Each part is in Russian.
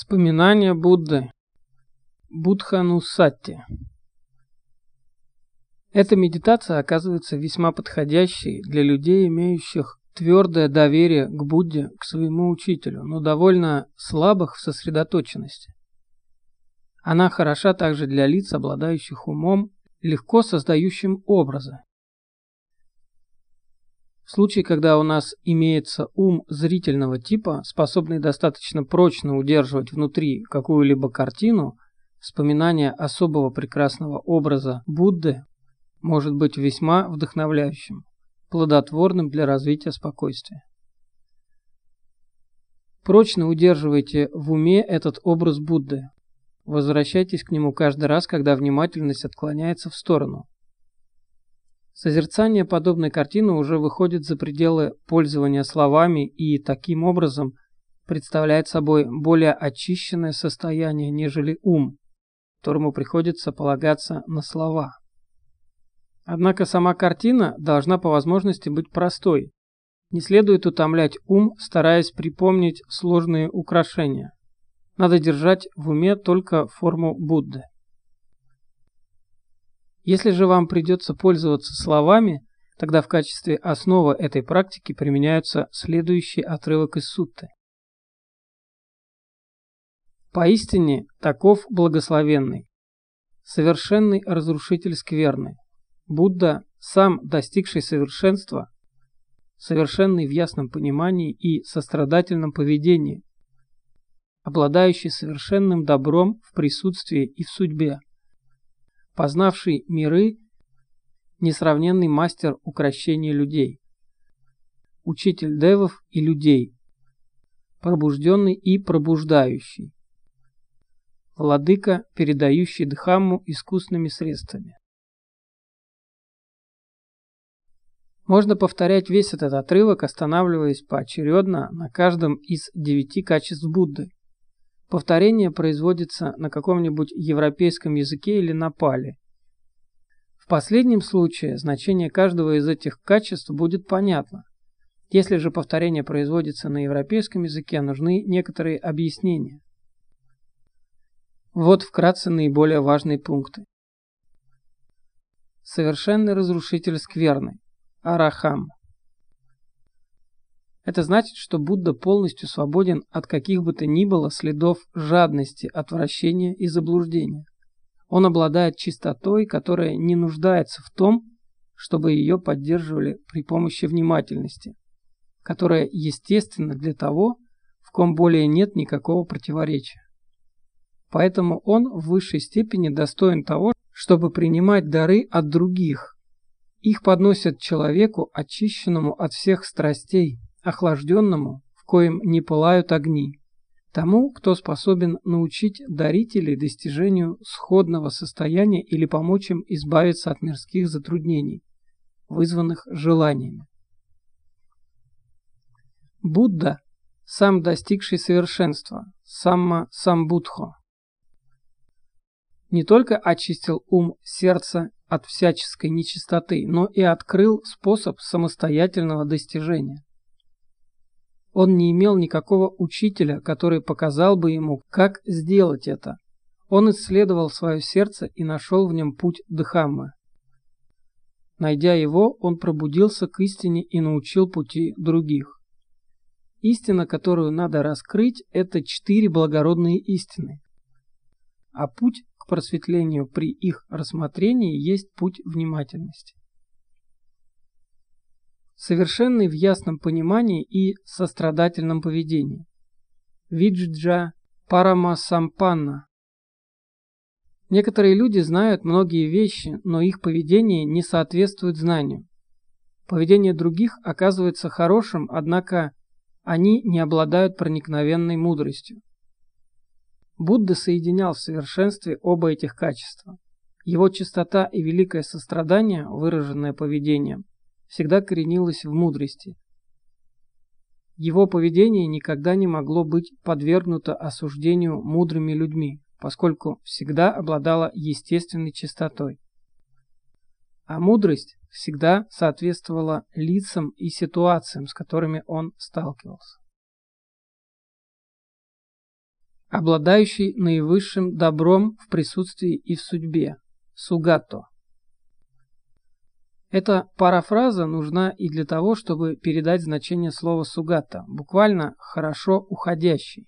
Вспоминания Будды. Будханусатти. Эта медитация оказывается весьма подходящей для людей, имеющих твердое доверие к Будде, к своему учителю, но довольно слабых в сосредоточенности. Она хороша также для лиц, обладающих умом, легко создающим образы. Случае, когда у нас имеется ум зрительного типа, способный достаточно прочно удерживать внутри какую-либо картину, вспоминание особого прекрасного образа Будды может быть весьма вдохновляющим, плодотворным для развития спокойствия. Прочно удерживайте в уме этот образ Будды. Возвращайтесь к нему каждый раз, когда внимательность отклоняется в сторону. Созерцание подобной картины уже выходит за пределы пользования словами и таким образом представляет собой более очищенное состояние, нежели ум, которому приходится полагаться на слова. Однако сама картина должна по возможности быть простой. Не следует утомлять ум, стараясь припомнить сложные украшения. Надо держать в уме только форму Будды. Если же вам придется пользоваться словами, тогда в качестве основы этой практики применяются следующий отрывок из сутты. Поистине, таков благословенный, совершенный разрушитель скверны, Будда, сам достигший совершенства, совершенный в ясном понимании и сострадательном поведении, обладающий совершенным добром в присутствии и в судьбе, познавший миры, несравненный мастер укращения людей, учитель девов и людей, пробужденный и пробуждающий, владыка, передающий Дхамму искусными средствами. Можно повторять весь этот отрывок, останавливаясь поочередно на каждом из девяти качеств Будды – Повторение производится на каком-нибудь европейском языке или на пале. В последнем случае значение каждого из этих качеств будет понятно. Если же повторение производится на европейском языке, нужны некоторые объяснения. Вот вкратце наиболее важные пункты. Совершенный разрушитель скверны. Арахам. Это значит, что Будда полностью свободен от каких бы то ни было следов жадности, отвращения и заблуждения. Он обладает чистотой, которая не нуждается в том, чтобы ее поддерживали при помощи внимательности, которая естественна для того, в ком более нет никакого противоречия. Поэтому он в высшей степени достоин того, чтобы принимать дары от других. Их подносят человеку, очищенному от всех страстей, охлажденному, в коем не пылают огни, тому, кто способен научить дарителей достижению сходного состояния или помочь им избавиться от мирских затруднений, вызванных желаниями. Будда, сам достигший совершенства, самма самбудхо, не только очистил ум сердца от всяческой нечистоты, но и открыл способ самостоятельного достижения. Он не имел никакого учителя, который показал бы ему, как сделать это. Он исследовал свое сердце и нашел в нем путь Дхаммы. Найдя его, он пробудился к истине и научил пути других. Истина, которую надо раскрыть, это четыре благородные истины. А путь к просветлению при их рассмотрении есть путь внимательности совершенный в ясном понимании и сострадательном поведении. Виджджа Парамасампанна. Некоторые люди знают многие вещи, но их поведение не соответствует знанию. Поведение других оказывается хорошим, однако они не обладают проникновенной мудростью. Будда соединял в совершенстве оба этих качества. Его чистота и великое сострадание, выраженное поведением, всегда коренилось в мудрости. Его поведение никогда не могло быть подвергнуто осуждению мудрыми людьми, поскольку всегда обладало естественной чистотой. А мудрость всегда соответствовала лицам и ситуациям, с которыми он сталкивался. обладающий наивысшим добром в присутствии и в судьбе, сугато. Эта парафраза нужна и для того, чтобы передать значение слова сугата, буквально «хорошо уходящий».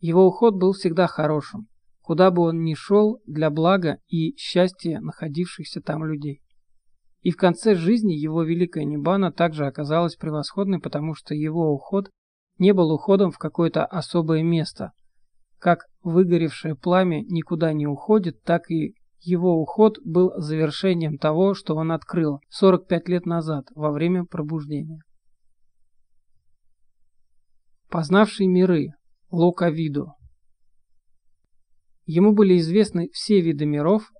Его уход был всегда хорошим, куда бы он ни шел для блага и счастья находившихся там людей. И в конце жизни его великая Нибана также оказалась превосходной, потому что его уход не был уходом в какое-то особое место. Как выгоревшее пламя никуда не уходит, так и его уход был завершением того, что он открыл 45 лет назад, во время пробуждения. Познавший миры, Луковиду. Ему были известны все виды миров,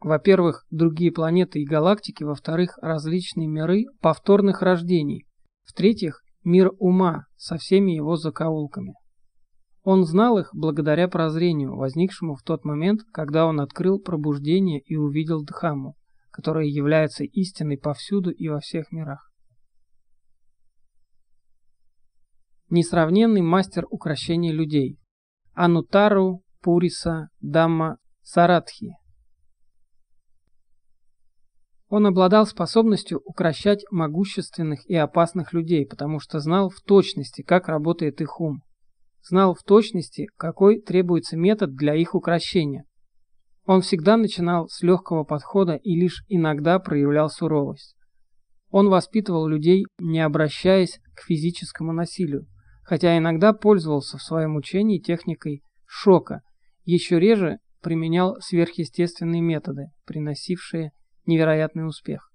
во-первых, другие планеты и галактики, во-вторых, различные миры повторных рождений, в-третьих, мир ума со всеми его закоулками. Он знал их благодаря прозрению, возникшему в тот момент, когда он открыл пробуждение и увидел Дхамму, которая является истиной повсюду и во всех мирах. Несравненный мастер украшения людей. Анутару Пуриса Дамма Сарадхи. Он обладал способностью укращать могущественных и опасных людей, потому что знал в точности, как работает их ум знал в точности, какой требуется метод для их укрощения. Он всегда начинал с легкого подхода и лишь иногда проявлял суровость. Он воспитывал людей, не обращаясь к физическому насилию, хотя иногда пользовался в своем учении техникой шока, еще реже применял сверхъестественные методы, приносившие невероятный успех.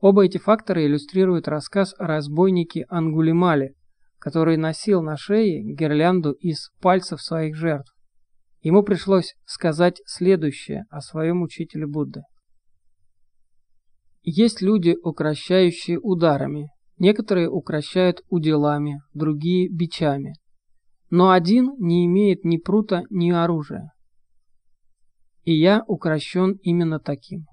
Оба эти фактора иллюстрируют рассказ о разбойнике Ангулимале, который носил на шее гирлянду из пальцев своих жертв. Ему пришлось сказать следующее о своем учителе Будды. Есть люди, укращающие ударами, некоторые укращают уделами, другие – бичами. Но один не имеет ни прута, ни оружия. И я укращен именно таким.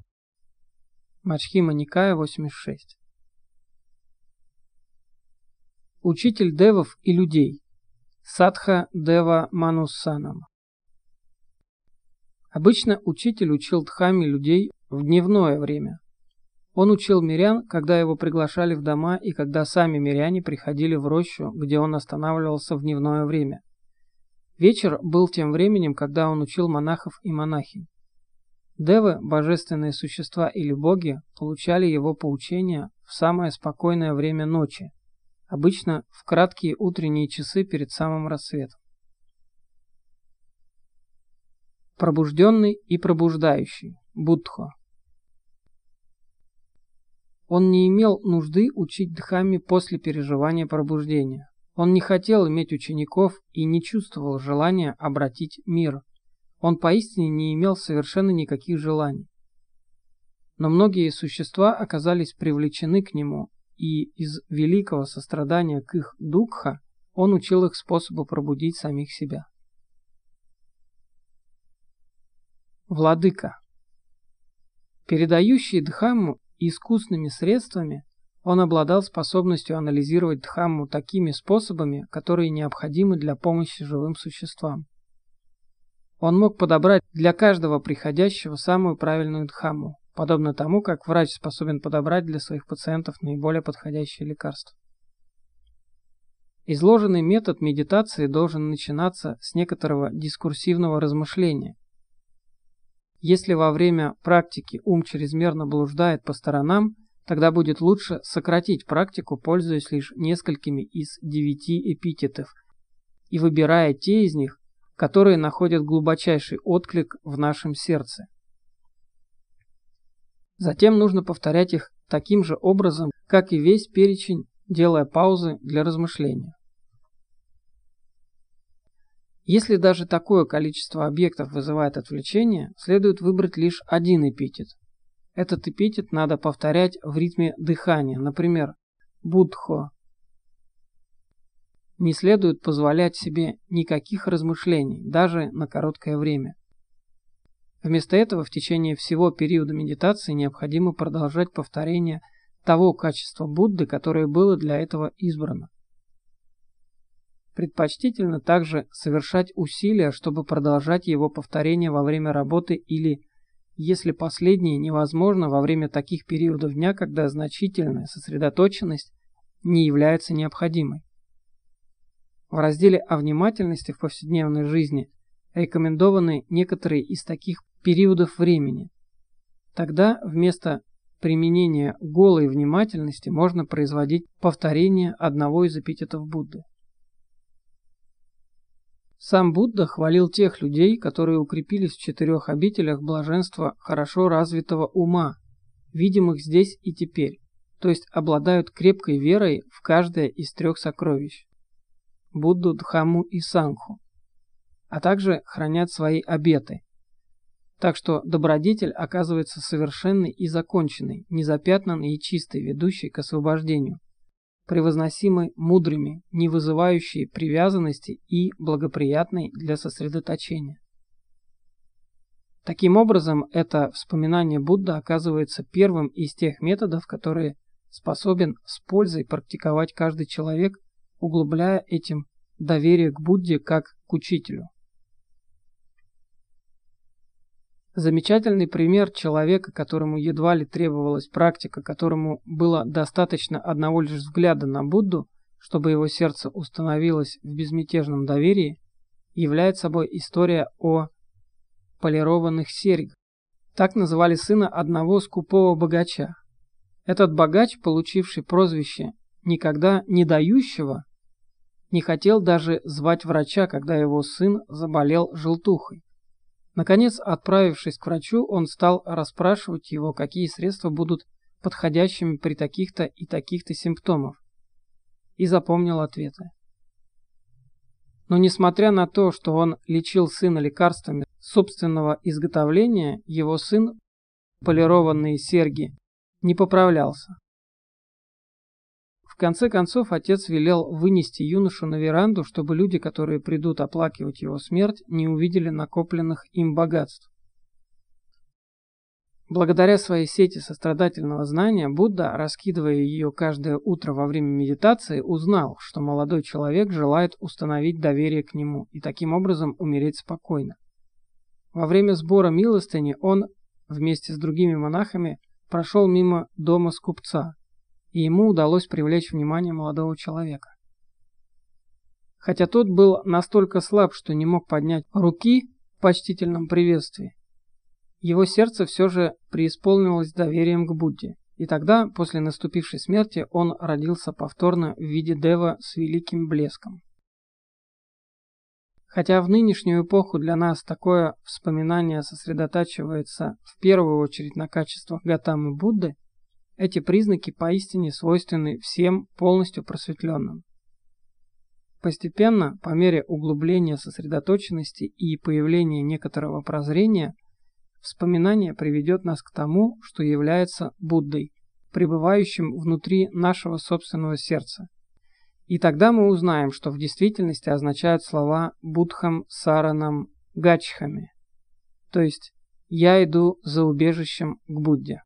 Мачхима Никая 86 учитель девов и людей. Садха Дева Манусанам. Обычно учитель учил дхами людей в дневное время. Он учил мирян, когда его приглашали в дома и когда сами миряне приходили в рощу, где он останавливался в дневное время. Вечер был тем временем, когда он учил монахов и монахинь. Девы, божественные существа или боги, получали его поучения в самое спокойное время ночи, обычно в краткие утренние часы перед самым рассветом. Пробужденный и пробуждающий. Буддхо. Он не имел нужды учить Дхамми после переживания пробуждения. Он не хотел иметь учеников и не чувствовал желания обратить мир. Он поистине не имел совершенно никаких желаний. Но многие существа оказались привлечены к нему и из великого сострадания к их дукха он учил их способу пробудить самих себя. Владыка. Передающий Дхамму искусными средствами, он обладал способностью анализировать Дхамму такими способами, которые необходимы для помощи живым существам. Он мог подобрать для каждого приходящего самую правильную Дхамму, подобно тому, как врач способен подобрать для своих пациентов наиболее подходящее лекарство. Изложенный метод медитации должен начинаться с некоторого дискурсивного размышления. Если во время практики ум чрезмерно блуждает по сторонам, тогда будет лучше сократить практику, пользуясь лишь несколькими из девяти эпитетов и выбирая те из них, которые находят глубочайший отклик в нашем сердце. Затем нужно повторять их таким же образом, как и весь перечень, делая паузы для размышления. Если даже такое количество объектов вызывает отвлечение, следует выбрать лишь один эпитет. Этот эпитет надо повторять в ритме дыхания, например, будхо. Не следует позволять себе никаких размышлений, даже на короткое время. Вместо этого в течение всего периода медитации необходимо продолжать повторение того качества Будды, которое было для этого избрано. Предпочтительно также совершать усилия, чтобы продолжать его повторение во время работы или, если последнее невозможно, во время таких периодов дня, когда значительная сосредоточенность не является необходимой. В разделе о внимательности в повседневной жизни рекомендованы некоторые из таких периодов времени. Тогда вместо применения голой внимательности можно производить повторение одного из эпитетов Будды. Сам Будда хвалил тех людей, которые укрепились в четырех обителях блаженства хорошо развитого ума, видимых здесь и теперь, то есть обладают крепкой верой в каждое из трех сокровищ – Будду, Дхаму и Сангху, а также хранят свои обеты. Так что добродетель оказывается совершенной и законченной, незапятнанной и чистой, ведущей к освобождению превозносимы мудрыми, не вызывающие привязанности и благоприятной для сосредоточения. Таким образом, это вспоминание Будда оказывается первым из тех методов, которые способен с пользой практиковать каждый человек, углубляя этим доверие к Будде как к учителю. Замечательный пример человека, которому едва ли требовалась практика, которому было достаточно одного лишь взгляда на Будду, чтобы его сердце установилось в безмятежном доверии, является собой история о полированных серьгах. Так называли сына одного скупого богача. Этот богач, получивший прозвище «никогда не дающего», не хотел даже звать врача, когда его сын заболел желтухой. Наконец, отправившись к врачу, он стал расспрашивать его, какие средства будут подходящими при таких-то и таких-то симптомах, и запомнил ответы. Но несмотря на то, что он лечил сына лекарствами собственного изготовления, его сын, полированные серьги, не поправлялся. В конце концов, отец велел вынести юношу на веранду, чтобы люди, которые придут оплакивать его смерть, не увидели накопленных им богатств. Благодаря своей сети сострадательного знания, Будда, раскидывая ее каждое утро во время медитации, узнал, что молодой человек желает установить доверие к нему и таким образом умереть спокойно. Во время сбора милостыни он, вместе с другими монахами, прошел мимо дома скупца, и ему удалось привлечь внимание молодого человека. Хотя тот был настолько слаб, что не мог поднять руки в почтительном приветствии, его сердце все же преисполнилось доверием к Будде, и тогда, после наступившей смерти, он родился повторно в виде Дева с великим блеском. Хотя в нынешнюю эпоху для нас такое вспоминание сосредотачивается в первую очередь на качествах Гатамы Будды, эти признаки поистине свойственны всем полностью просветленным. Постепенно, по мере углубления сосредоточенности и появления некоторого прозрения, вспоминание приведет нас к тому, что является Буддой, пребывающим внутри нашего собственного сердца. И тогда мы узнаем, что в действительности означают слова Будхам Саранам Гачхами, то есть «я иду за убежищем к Будде».